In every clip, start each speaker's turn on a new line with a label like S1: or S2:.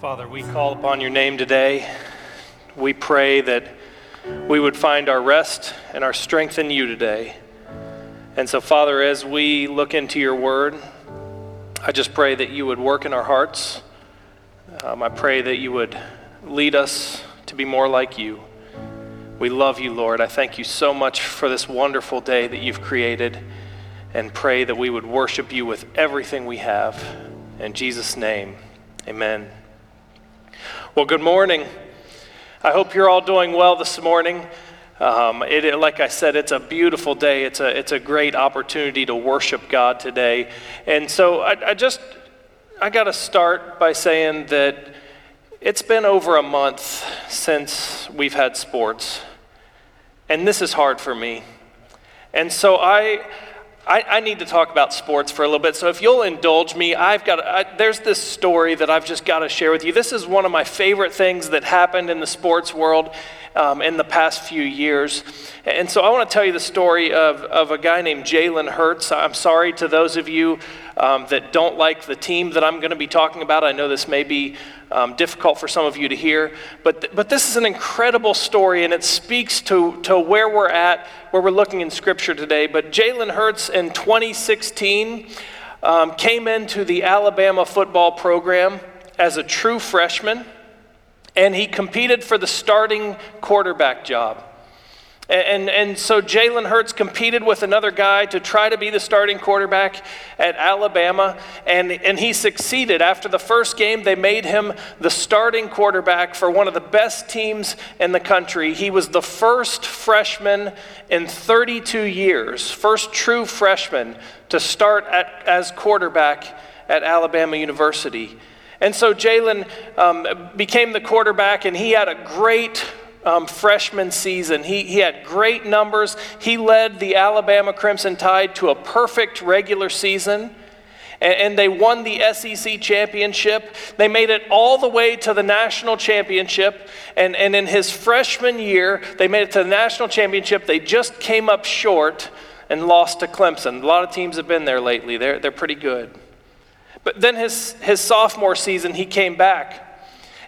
S1: Father, we call upon your name today. We pray that we would find our rest and our strength in you today. And so, Father, as we look into your word, I just pray that you would work in our hearts. Um, I pray that you would lead us to be more like you. We love you, Lord. I thank you so much for this wonderful day that you've created and pray that we would worship you with everything we have. In Jesus' name, amen. Well, good morning. I hope you're all doing well this morning. Um, it, like I said, it's a beautiful day. It's a, it's a great opportunity to worship God today. And so I, I just, I got to start by saying that it's been over a month since we've had sports. And this is hard for me. And so I, I, I, need to talk about sports for a little bit. So if you'll indulge me, I've got I, there's this story that I've just got to share with you. This is one of my favorite things that happened in the sports world um, in the past few years. And so I want to tell you the story of, of a guy named Jalen Hurts. I'm sorry to those of you um, that don't like the team that I'm going to be talking about. I know this may be um, difficult for some of you to hear, but, th- but this is an incredible story and it speaks to, to where we're at, where we're looking in Scripture today. But Jalen Hurts in 2016 um, came into the Alabama football program as a true freshman and he competed for the starting quarterback job. And, and so Jalen Hurts competed with another guy to try to be the starting quarterback at Alabama, and, and he succeeded. After the first game, they made him the starting quarterback for one of the best teams in the country. He was the first freshman in 32 years, first true freshman to start at, as quarterback at Alabama University. And so Jalen um, became the quarterback, and he had a great um, freshman season. He, he had great numbers. He led the Alabama Crimson Tide to a perfect regular season. And, and they won the SEC championship. They made it all the way to the national championship. And, and in his freshman year, they made it to the national championship. They just came up short and lost to Clemson. A lot of teams have been there lately, they're, they're pretty good. But then his, his sophomore season, he came back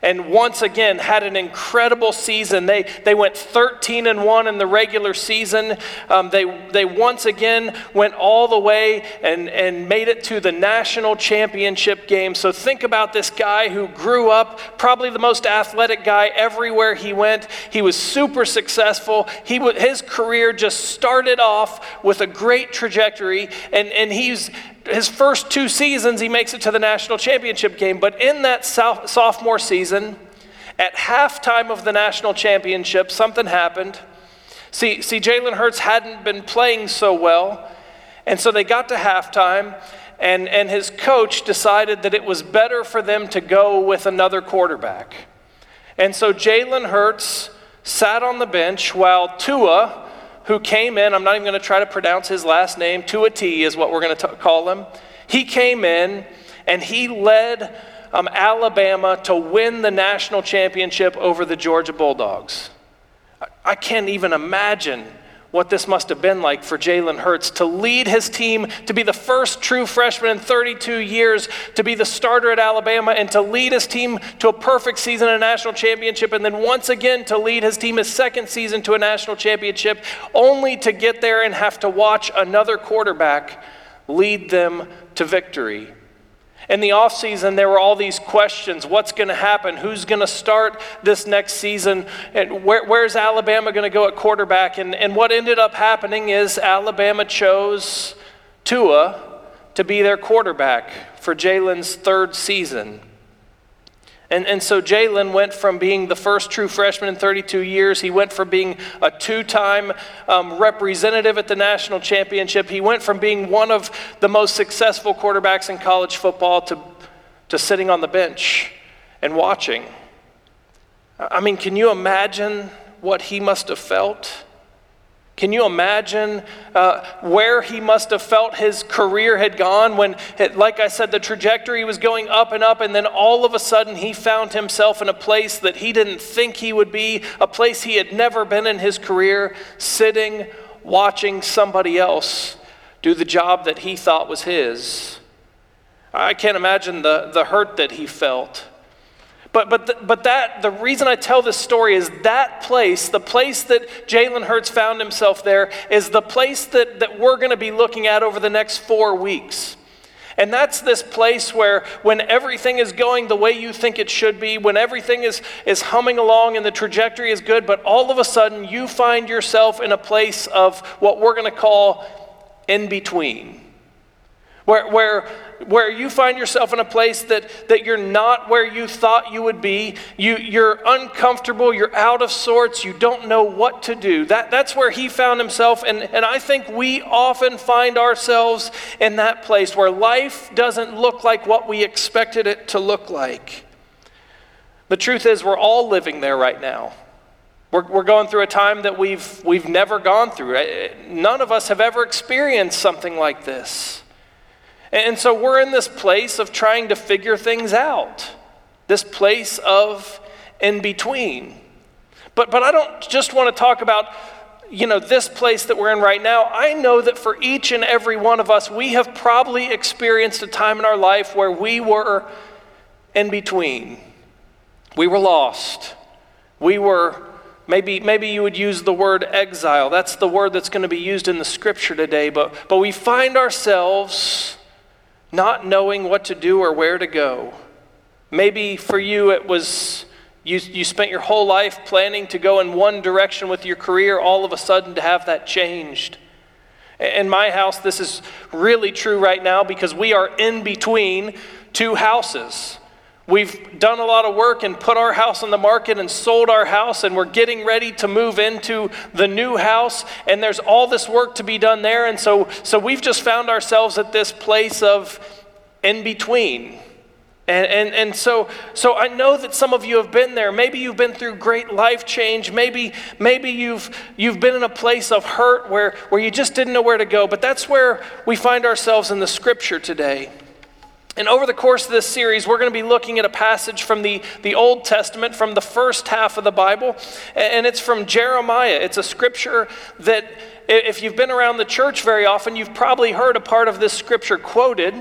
S1: and once again had an incredible season. They, they went 13 and 1 in the regular season. Um, they, they once again went all the way and, and made it to the national championship game. So think about this guy who grew up, probably the most athletic guy everywhere he went. He was super successful. He, his career just started off with a great trajectory, and, and he's his first two seasons, he makes it to the national championship game. But in that sophomore season, at halftime of the national championship, something happened. See, see Jalen Hurts hadn't been playing so well. And so they got to halftime, and, and his coach decided that it was better for them to go with another quarterback. And so Jalen Hurts sat on the bench while Tua, who came in, I'm not even going to try to pronounce his last name, Tua T is what we're going to call him. He came in and he led um, Alabama to win the national championship over the Georgia Bulldogs. I, I can't even imagine what this must have been like for Jalen Hurts to lead his team to be the first true freshman in 32 years, to be the starter at Alabama, and to lead his team to a perfect season, a national championship, and then once again to lead his team a second season to a national championship, only to get there and have to watch another quarterback lead them to victory. In the offseason, there were all these questions what's going to happen? Who's going to start this next season? And where, where's Alabama going to go at quarterback? And, and what ended up happening is Alabama chose Tua to be their quarterback for Jalen's third season. And, and so Jalen went from being the first true freshman in 32 years, he went from being a two time um, representative at the national championship, he went from being one of the most successful quarterbacks in college football to, to sitting on the bench and watching. I mean, can you imagine what he must have felt? Can you imagine uh, where he must have felt his career had gone when, it, like I said, the trajectory was going up and up, and then all of a sudden he found himself in a place that he didn't think he would be, a place he had never been in his career, sitting, watching somebody else do the job that he thought was his. I can't imagine the, the hurt that he felt. But, but, the, but that, the reason I tell this story is that place, the place that Jalen Hurts found himself there, is the place that, that we're going to be looking at over the next four weeks. And that's this place where when everything is going the way you think it should be, when everything is, is humming along and the trajectory is good, but all of a sudden you find yourself in a place of what we're going to call in between. Where, where where you find yourself in a place that, that you're not where you thought you would be. You, you're uncomfortable, you're out of sorts, you don't know what to do. That, that's where he found himself. And, and I think we often find ourselves in that place where life doesn't look like what we expected it to look like. The truth is, we're all living there right now. We're, we're going through a time that we've, we've never gone through. None of us have ever experienced something like this. And so we're in this place of trying to figure things out, this place of in between. But, but I don't just want to talk about you know this place that we're in right now. I know that for each and every one of us we have probably experienced a time in our life where we were in between. We were lost. We were maybe maybe you would use the word exile. That's the word that's going to be used in the scripture today. But but we find ourselves not knowing what to do or where to go. Maybe for you it was you, you spent your whole life planning to go in one direction with your career, all of a sudden to have that changed. In my house, this is really true right now because we are in between two houses. We've done a lot of work and put our house on the market and sold our house, and we're getting ready to move into the new house. And there's all this work to be done there. And so, so we've just found ourselves at this place of in between. And, and, and so, so I know that some of you have been there. Maybe you've been through great life change. Maybe, maybe you've, you've been in a place of hurt where, where you just didn't know where to go. But that's where we find ourselves in the scripture today. And over the course of this series, we're going to be looking at a passage from the, the Old Testament, from the first half of the Bible, and it's from Jeremiah. It's a scripture that, if you've been around the church very often, you've probably heard a part of this scripture quoted.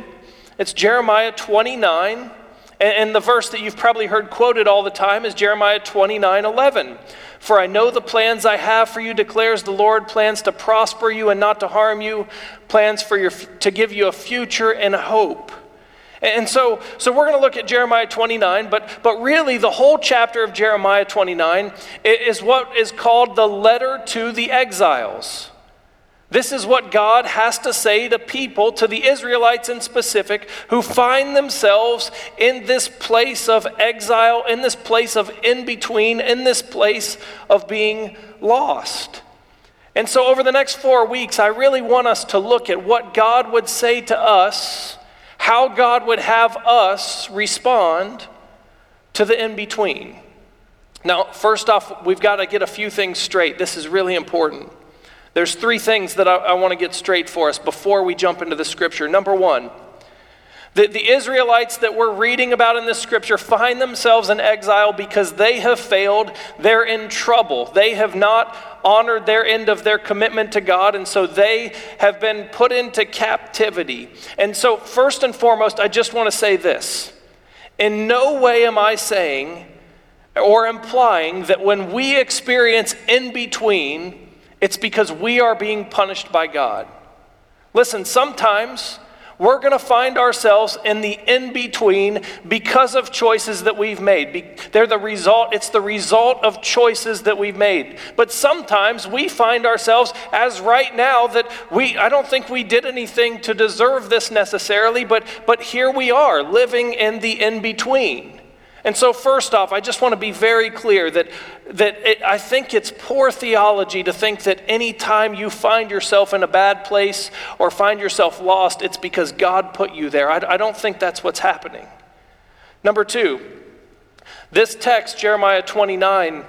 S1: It's Jeremiah 29. And the verse that you've probably heard quoted all the time is Jeremiah 29 11. For I know the plans I have for you, declares the Lord plans to prosper you and not to harm you, plans for your, to give you a future and a hope. And so, so we're going to look at Jeremiah 29, but, but really the whole chapter of Jeremiah 29 is what is called the letter to the exiles. This is what God has to say to people, to the Israelites in specific, who find themselves in this place of exile, in this place of in between, in this place of being lost. And so, over the next four weeks, I really want us to look at what God would say to us how God would have us respond to the in between. Now, first off, we've got to get a few things straight. This is really important. There's three things that I, I want to get straight for us before we jump into the scripture. Number one, the, the Israelites that we're reading about in this scripture find themselves in exile because they have failed. They're in trouble. They have not honored their end of their commitment to God, and so they have been put into captivity. And so, first and foremost, I just want to say this In no way am I saying or implying that when we experience in between, it's because we are being punished by God. Listen, sometimes we're going to find ourselves in the in between because of choices that we've made. They're the result, it's the result of choices that we've made. But sometimes we find ourselves as right now that we I don't think we did anything to deserve this necessarily, but but here we are living in the in between. And so, first off, I just want to be very clear that, that it, I think it's poor theology to think that anytime you find yourself in a bad place or find yourself lost, it's because God put you there. I, I don't think that's what's happening. Number two, this text, Jeremiah 29,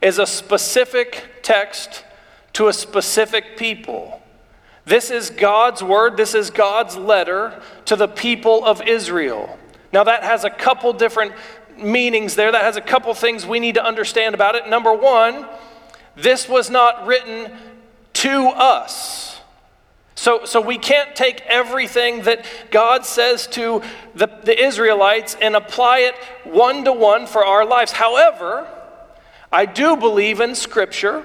S1: is a specific text to a specific people. This is God's word, this is God's letter to the people of Israel. Now, that has a couple different meanings there. That has a couple things we need to understand about it. Number one, this was not written to us. So, so we can't take everything that God says to the, the Israelites and apply it one to one for our lives. However, I do believe in Scripture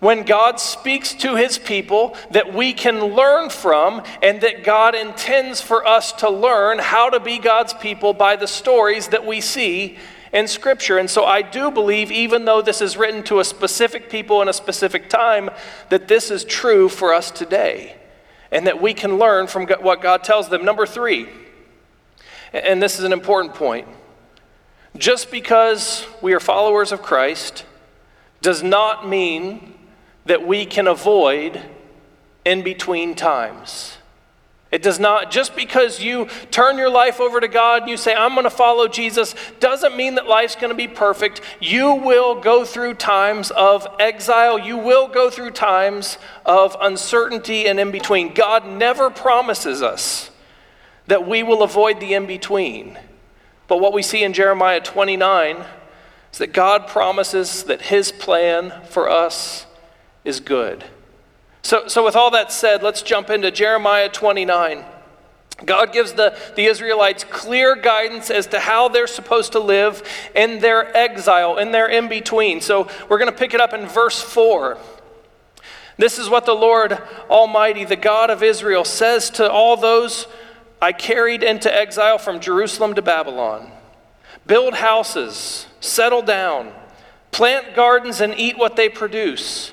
S1: when God speaks to his people that we can learn from and that God intends for us to learn how to be God's people by the stories that we see in Scripture. And so I do believe, even though this is written to a specific people in a specific time, that this is true for us today and that we can learn from what God tells them. Number three, and this is an important point just because we are followers of Christ does not mean that we can avoid in between times. It does not, just because you turn your life over to God and you say, I'm going to follow Jesus, doesn't mean that life's going to be perfect. You will go through times of exile. You will go through times of uncertainty and in between. God never promises us that we will avoid the in between. But what we see in Jeremiah 29 is that God promises that His plan for us is good. So, so with all that said, let's jump into Jeremiah 29. God gives the, the Israelites clear guidance as to how they're supposed to live in their exile, in their in between. So we're going to pick it up in verse 4. This is what the Lord Almighty, the God of Israel, says to all those I carried into exile from Jerusalem to Babylon Build houses, settle down, plant gardens, and eat what they produce.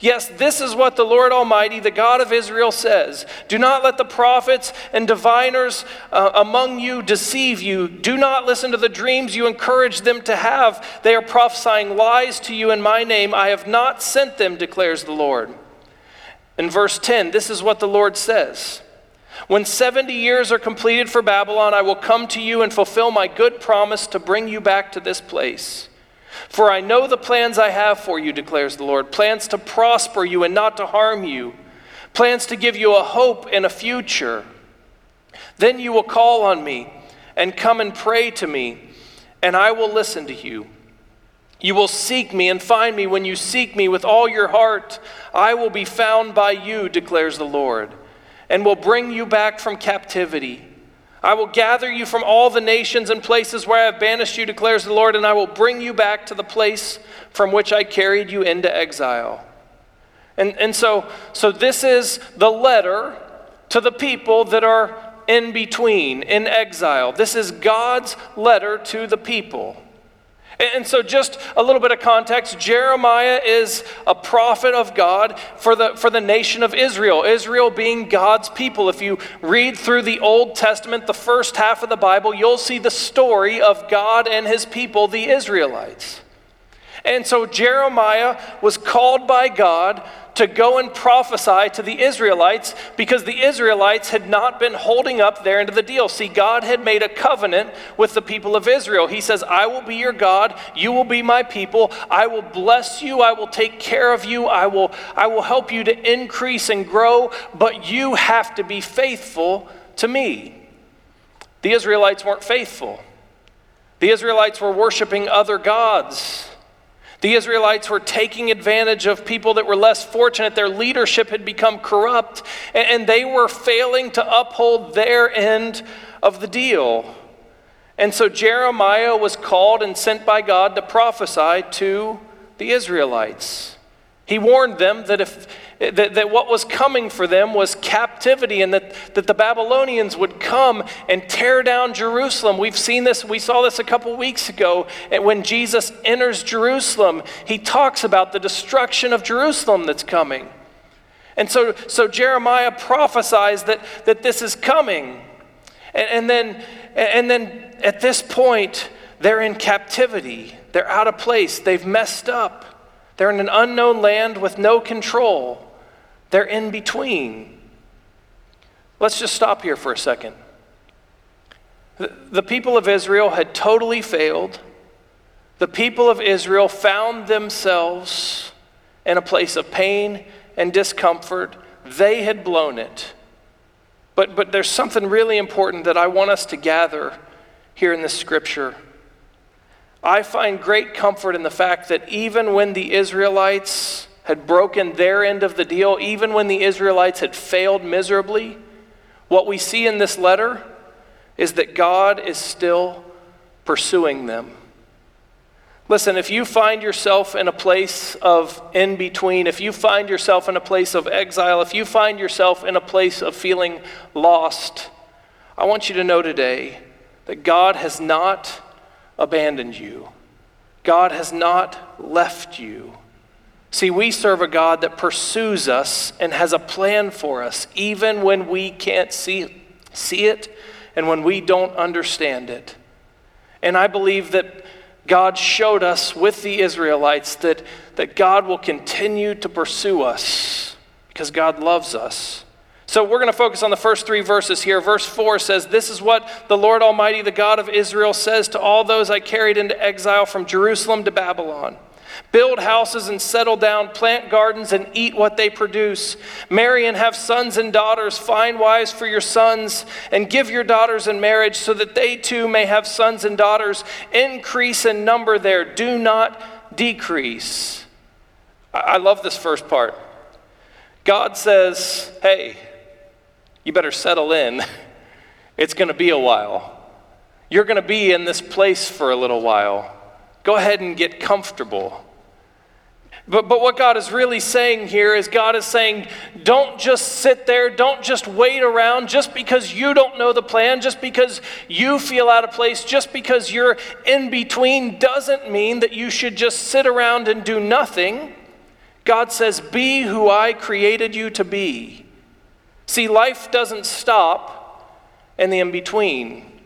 S1: Yes, this is what the Lord Almighty, the God of Israel, says Do not let the prophets and diviners uh, among you deceive you. Do not listen to the dreams you encourage them to have. They are prophesying lies to you in my name. I have not sent them, declares the Lord. In verse 10, this is what the Lord says. When 70 years are completed for Babylon, I will come to you and fulfill my good promise to bring you back to this place. For I know the plans I have for you, declares the Lord plans to prosper you and not to harm you, plans to give you a hope and a future. Then you will call on me and come and pray to me, and I will listen to you. You will seek me and find me when you seek me with all your heart. I will be found by you, declares the Lord, and will bring you back from captivity. I will gather you from all the nations and places where I have banished you, declares the Lord, and I will bring you back to the place from which I carried you into exile. And, and so, so this is the letter to the people that are in between, in exile. This is God's letter to the people. And so, just a little bit of context Jeremiah is a prophet of God for the, for the nation of Israel, Israel being God's people. If you read through the Old Testament, the first half of the Bible, you'll see the story of God and his people, the Israelites. And so, Jeremiah was called by God to go and prophesy to the Israelites because the Israelites had not been holding up their end of the deal. See, God had made a covenant with the people of Israel. He says, I will be your God, you will be my people, I will bless you, I will take care of you, I will, I will help you to increase and grow, but you have to be faithful to me. The Israelites weren't faithful. The Israelites were worshiping other gods. The Israelites were taking advantage of people that were less fortunate. Their leadership had become corrupt, and they were failing to uphold their end of the deal. And so Jeremiah was called and sent by God to prophesy to the Israelites. He warned them that, if, that, that what was coming for them was captivity and that, that the Babylonians would come and tear down Jerusalem. We've seen this, we saw this a couple weeks ago. When Jesus enters Jerusalem, he talks about the destruction of Jerusalem that's coming. And so, so Jeremiah prophesies that, that this is coming. And, and, then, and then at this point, they're in captivity, they're out of place, they've messed up. They're in an unknown land with no control. They're in between. Let's just stop here for a second. The, people of Israel had totally failed. the people of Israel found themselves in a place of pain and discomfort. They had blown it. But, but there's something really important that I want us to gather here in this scripture. I find great comfort in the fact that even when the Israelites had broken their end of the deal, even when the Israelites had failed miserably, what we see in this letter is that God is still pursuing them. Listen, if you find yourself in a place of in between, if you find yourself in a place of exile, if you find yourself in a place of feeling lost, I want you to know today that God has not abandoned you. God has not left you. See, we serve a God that pursues us and has a plan for us, even when we can't see, see it and when we don't understand it. And I believe that God showed us with the Israelites that, that God will continue to pursue us because God loves us. So we're going to focus on the first three verses here. Verse 4 says, This is what the Lord Almighty, the God of Israel, says to all those I carried into exile from Jerusalem to Babylon. Build houses and settle down, plant gardens and eat what they produce. Marry and have sons and daughters, find wives for your sons, and give your daughters in marriage so that they too may have sons and daughters. Increase in number there, do not decrease. I love this first part. God says, hey, you better settle in. It's going to be a while. You're going to be in this place for a little while. Go ahead and get comfortable. But, but what God is really saying here is God is saying, don't just sit there, don't just wait around just because you don't know the plan, just because you feel out of place, just because you're in between doesn't mean that you should just sit around and do nothing. God says, be who I created you to be. See, life doesn't stop in the in between.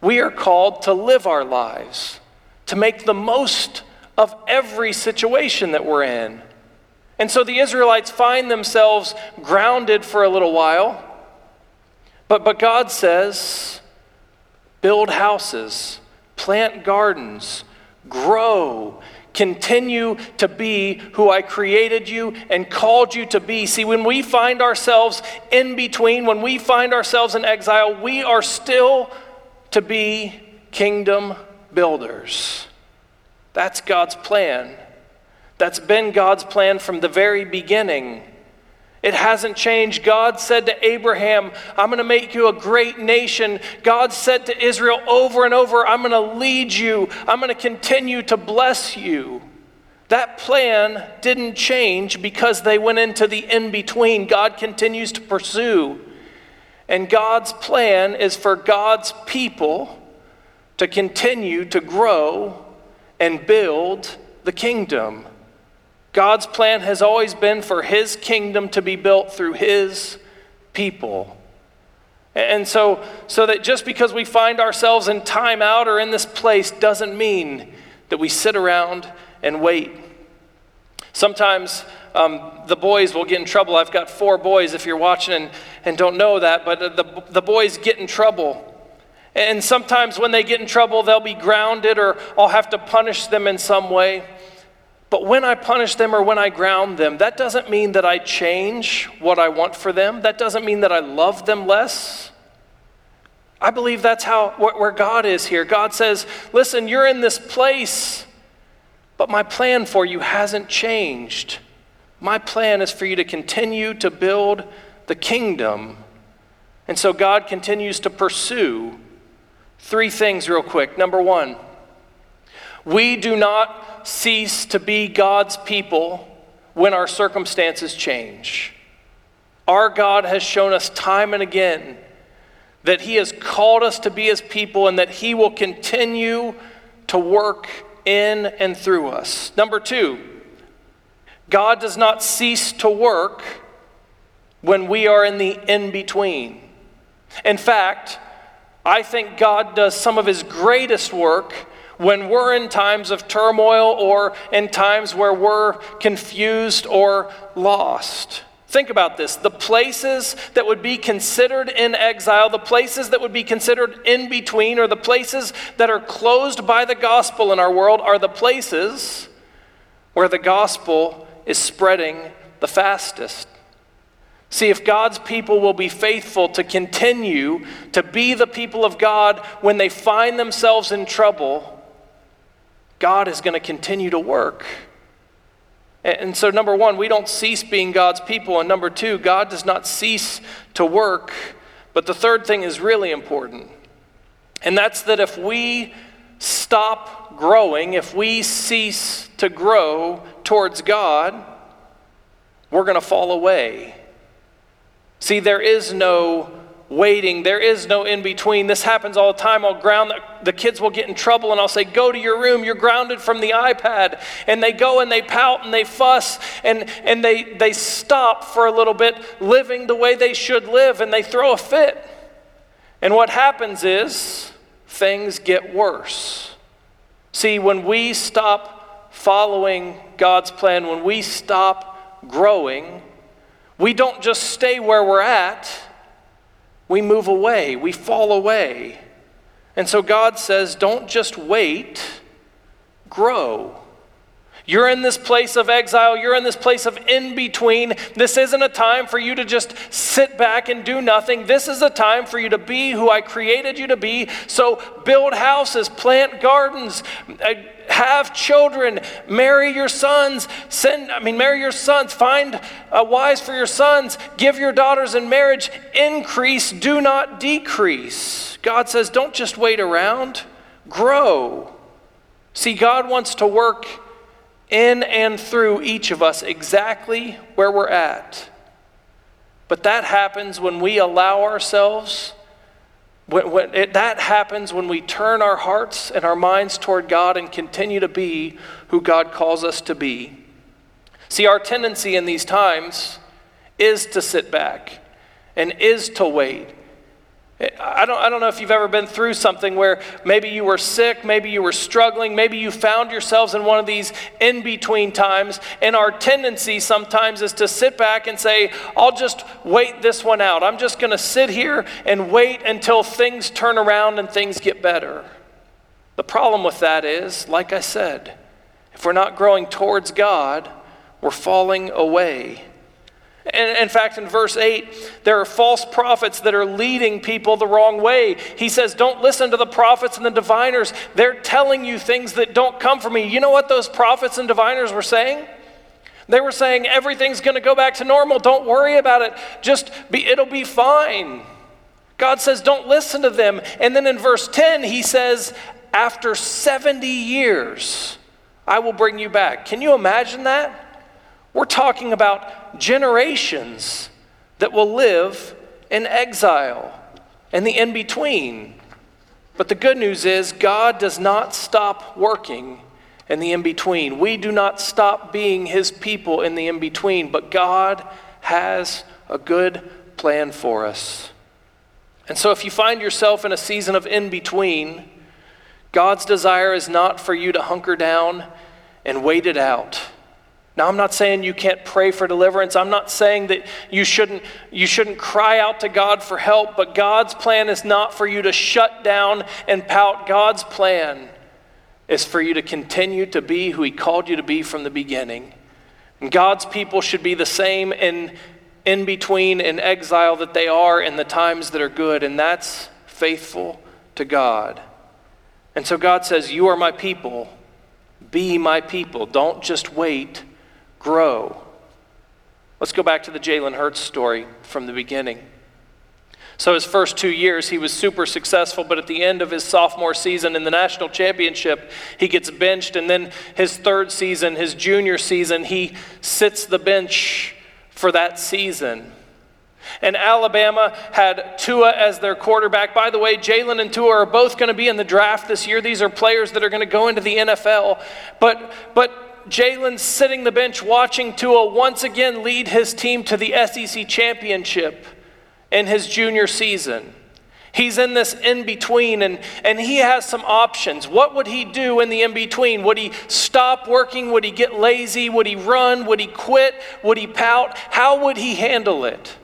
S1: We are called to live our lives, to make the most of every situation that we're in. And so the Israelites find themselves grounded for a little while. But, but God says, build houses, plant gardens, grow, continue to be who I created you and called you to be. See, when we find ourselves in between, when we find ourselves in exile, we are still to be kingdom builders. That's God's plan. That's been God's plan from the very beginning. It hasn't changed. God said to Abraham, I'm going to make you a great nation. God said to Israel over and over, I'm going to lead you. I'm going to continue to bless you. That plan didn't change because they went into the in between. God continues to pursue. And God's plan is for God's people to continue to grow and build the kingdom. God's plan has always been for his kingdom to be built through his people. And so, so that just because we find ourselves in timeout or in this place doesn't mean that we sit around and wait. Sometimes um, the boys will get in trouble. I've got four boys, if you're watching and, and don't know that, but the, the boys get in trouble. And sometimes when they get in trouble, they'll be grounded or I'll have to punish them in some way. But when I punish them or when I ground them, that doesn't mean that I change what I want for them. That doesn't mean that I love them less. I believe that's how where God is here. God says, "Listen, you're in this place, but my plan for you hasn't changed. My plan is for you to continue to build the kingdom." And so God continues to pursue Three things, real quick. Number one, we do not cease to be God's people when our circumstances change. Our God has shown us time and again that He has called us to be His people and that He will continue to work in and through us. Number two, God does not cease to work when we are in the in between. In fact, I think God does some of his greatest work when we're in times of turmoil or in times where we're confused or lost. Think about this. The places that would be considered in exile, the places that would be considered in between, or the places that are closed by the gospel in our world are the places where the gospel is spreading the fastest. See, if God's people will be faithful to continue to be the people of God when they find themselves in trouble, God is going to continue to work. And so, number one, we don't cease being God's people. And number two, God does not cease to work. But the third thing is really important. And that's that if we stop growing, if we cease to grow towards God, we're going to fall away. See, there is no waiting. There is no in between. This happens all the time. I'll ground the, the, kids will get in trouble and I'll say, Go to your room. You're grounded from the iPad. And they go and they pout and they fuss and, and they, they stop for a little bit living the way they should live and they throw a fit. And what happens is things get worse. See, when we stop following God's plan, when we stop growing, we don't just stay where we're at we move away, we fall away. And so God says, don't just wait, grow. You're in this place of exile. You're in this place of in between. This isn't a time for you to just sit back and do nothing. This is a time for you to be who I created you to be. So build houses, plant gardens, uh, have children, marry your sons, send, I mean, marry your sons, find uh, wives for your sons, give your daughters in marriage, increase, do not decrease. God says, don't just wait around, grow. See, God wants to work in and through each of us exactly where we're at. But that happens when we allow ourselves, when, when it, that happens when we turn our hearts and our minds toward God and continue to be who God calls us to be. See, our tendency in these times is to sit back and is to wait I don't, I don't know if you've ever been through something where maybe you were sick, maybe you were struggling, maybe you found yourselves in one of these in between times. And our tendency sometimes is to sit back and say, I'll just wait this one out. I'm just going to sit here and wait until things turn around and things get better. The problem with that is, like I said, if we're not growing towards God, we're falling away. In fact, in verse 8, there are false prophets that are leading people the wrong way. He says, Don't listen to the prophets and the diviners. They're telling you things that don't come from me. You know what those prophets and diviners were saying? They were saying, Everything's going to go back to normal. Don't worry about it. Just be, it'll be fine. God says, Don't listen to them. And then in verse 10, he says, After 70 years, I will bring you back. Can you imagine that? We're talking about generations that will live in exile and the in between. But the good news is, God does not stop working in the in between. We do not stop being His people in the in between, but God has a good plan for us. And so, if you find yourself in a season of in between, God's desire is not for you to hunker down and wait it out. Now, I'm not saying you can't pray for deliverance. I'm not saying that you shouldn't, you shouldn't cry out to God for help, but God's plan is not for you to shut down and pout. God's plan is for you to continue to be who He called you to be from the beginning. And God's people should be the same in, in between in exile that they are in the times that are good, and that's faithful to God. And so God says, You are my people. Be my people. Don't just wait grow. Let's go back to the Jalen Hurts story from the beginning. So, his first two years, he was super successful, but at the end of his sophomore season in the national championship, he gets benched. And then his third season, his junior season, he sits the bench for that season. And Alabama had Tua as their quarterback. By the way, Jalen and Tua are both going to be in the draft this year. These are players that are going to go into the NFL. But, but Jalen sitting the bench watching Tua once again lead his team to the SEC championship in his junior season. He's in this in between and, and he has some options. What would he do in the in between? Would he stop working? Would he get lazy? Would he run? Would he quit? Would he pout? How would he handle it?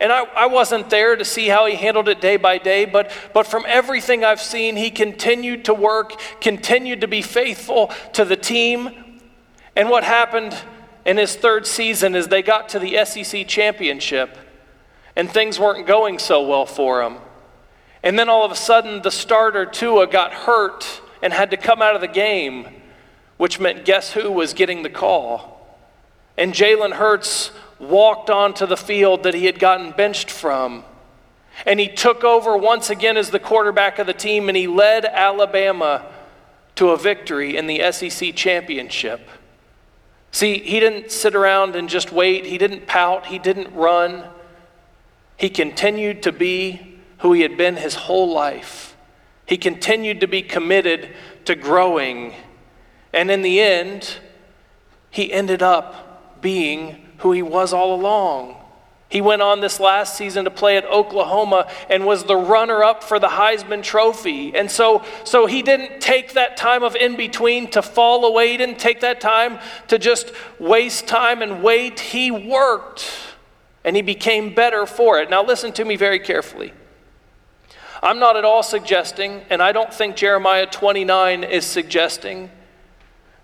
S1: And I, I wasn't there to see how he handled it day by day, but, but from everything I've seen, he continued to work, continued to be faithful to the team. And what happened in his third season is they got to the SEC championship, and things weren't going so well for him. And then all of a sudden, the starter, Tua, got hurt and had to come out of the game, which meant guess who was getting the call? And Jalen Hurts walked onto the field that he had gotten benched from. And he took over once again as the quarterback of the team, and he led Alabama to a victory in the SEC championship. See, he didn't sit around and just wait, he didn't pout, he didn't run. He continued to be who he had been his whole life. He continued to be committed to growing. And in the end, he ended up being who he was all along. He went on this last season to play at Oklahoma and was the runner up for the Heisman Trophy. And so, so he didn't take that time of in between to fall away. He didn't take that time to just waste time and wait. He worked and he became better for it. Now, listen to me very carefully. I'm not at all suggesting, and I don't think Jeremiah 29 is suggesting,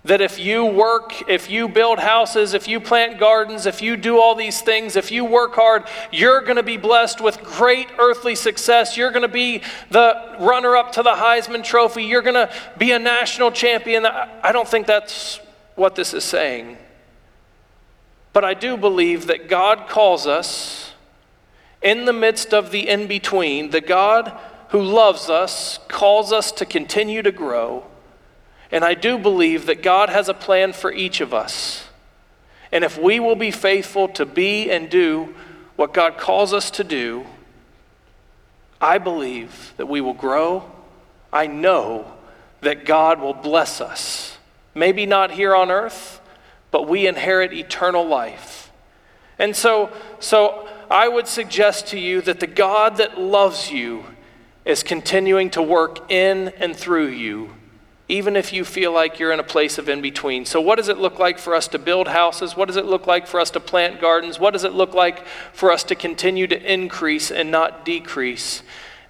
S1: that if you work, if you build houses, if you plant gardens, if you do all these things, if you work hard, you're going to be blessed with great earthly success. You're going to be the runner up to the Heisman Trophy. You're going to be a national champion. I don't think that's what this is saying. But I do believe that God calls us in the midst of the in between, the God who loves us calls us to continue to grow. And I do believe that God has a plan for each of us. And if we will be faithful to be and do what God calls us to do, I believe that we will grow. I know that God will bless us. Maybe not here on earth, but we inherit eternal life. And so, so I would suggest to you that the God that loves you is continuing to work in and through you, even if you feel like you're in a place of in between. So, what does it look like for us to build houses? What does it look like for us to plant gardens? What does it look like for us to continue to increase and not decrease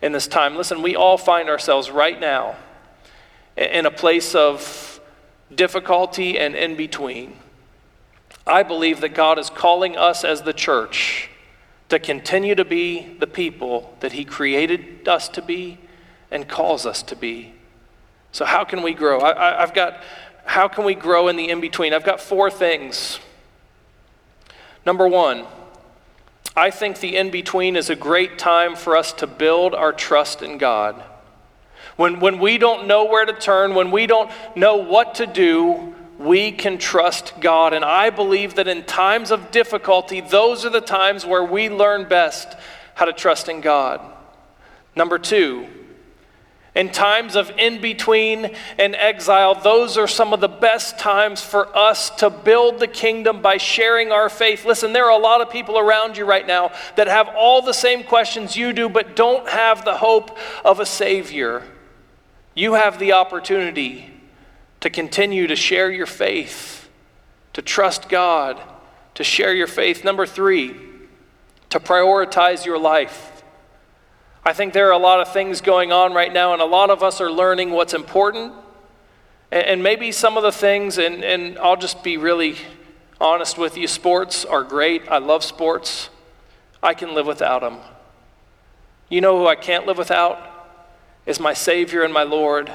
S1: in this time? Listen, we all find ourselves right now in a place of difficulty and in between. I believe that God is calling us as the church to continue to be the people that He created us to be and calls us to be. So, how can we grow? I, have got, how can we grow in the in between? I've got four things. Number one, I think the in between is a great time for us to build our trust in God. When, when we don't know where to turn, when we don't know what to do, we can trust God. And I believe that in times of difficulty, those are the times where we learn best how to trust in God. Number two, in times of in between and exile, those are some of the best times for us to build the kingdom by sharing our faith. Listen, there are a lot of people around you right now that have all the same questions you do, but don't have the hope of a Savior. You have the opportunity to continue to share your faith, to trust God, to share your faith. Number three, to prioritize your life. I think there are a lot of things going on right now, and a lot of us are learning what's important. And, maybe some of the things, and, and I'll just be really honest with you sports are great. I love sports. I can live without them. You know who I can't live without? Is my Savior and my Lord.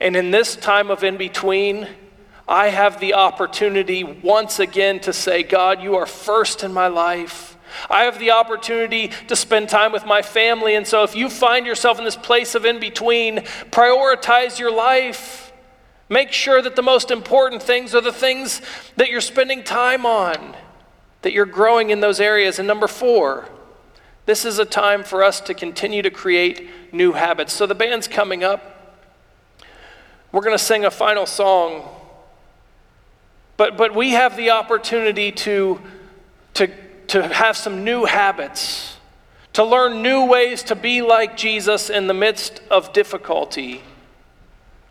S1: And in this time of in between, I have the opportunity once again to say, God, you are first in my life. I have the opportunity to spend time with my family. And so if you find yourself in this place of in between, prioritize your life. Make sure that the most important things are the things that you're spending time on, that you're growing in those areas. And number four, this is a time for us to continue to create new habits. So the band's coming up. We're going to sing a final song. But, but we have the opportunity to, to, to have some new habits, to learn new ways to be like Jesus in the midst of difficulty.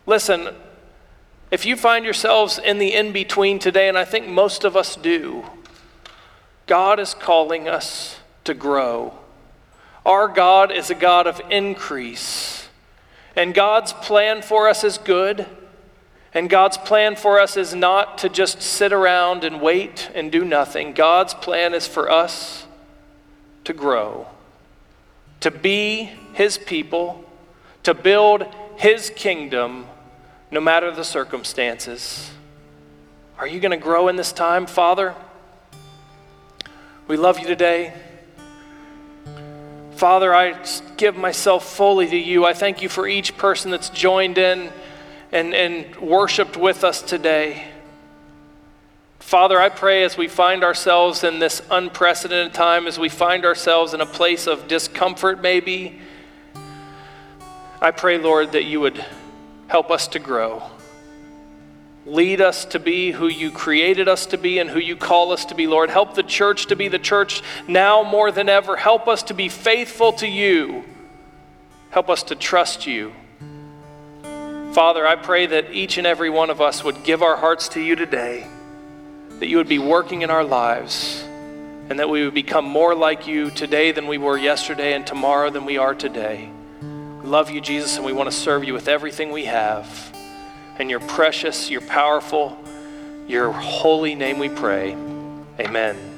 S1: Listen, if you find yourselves in the in between today, and I think most of us do, God is calling us to grow. Our God is a God of increase. And God's plan for us is good. And God's plan for us is not to just sit around and wait and do nothing. God's plan is for us to grow, to be His people, to build His kingdom no matter the circumstances. Are you going to grow in this time, Father? We love you today. Father, I give myself fully to you. I thank you for each person that's joined in and, and worshiped with us today. Father, I pray as we find ourselves in this unprecedented time, as we find ourselves in a place of discomfort, maybe, I pray, Lord, that you would help us to grow. Lead us to be who you created us to be and who you call us to be, Lord. Help the church to be the church now more than ever. Help us to be faithful to you. Help us to trust you. Father, I pray that each and every one of us would give our hearts to you today, that you would be working in our lives, and that we would become more like you today than we were yesterday and tomorrow than we are today. We love you, Jesus, and we want to serve you with everything we have. In your precious, your powerful, your holy name we pray. Amen.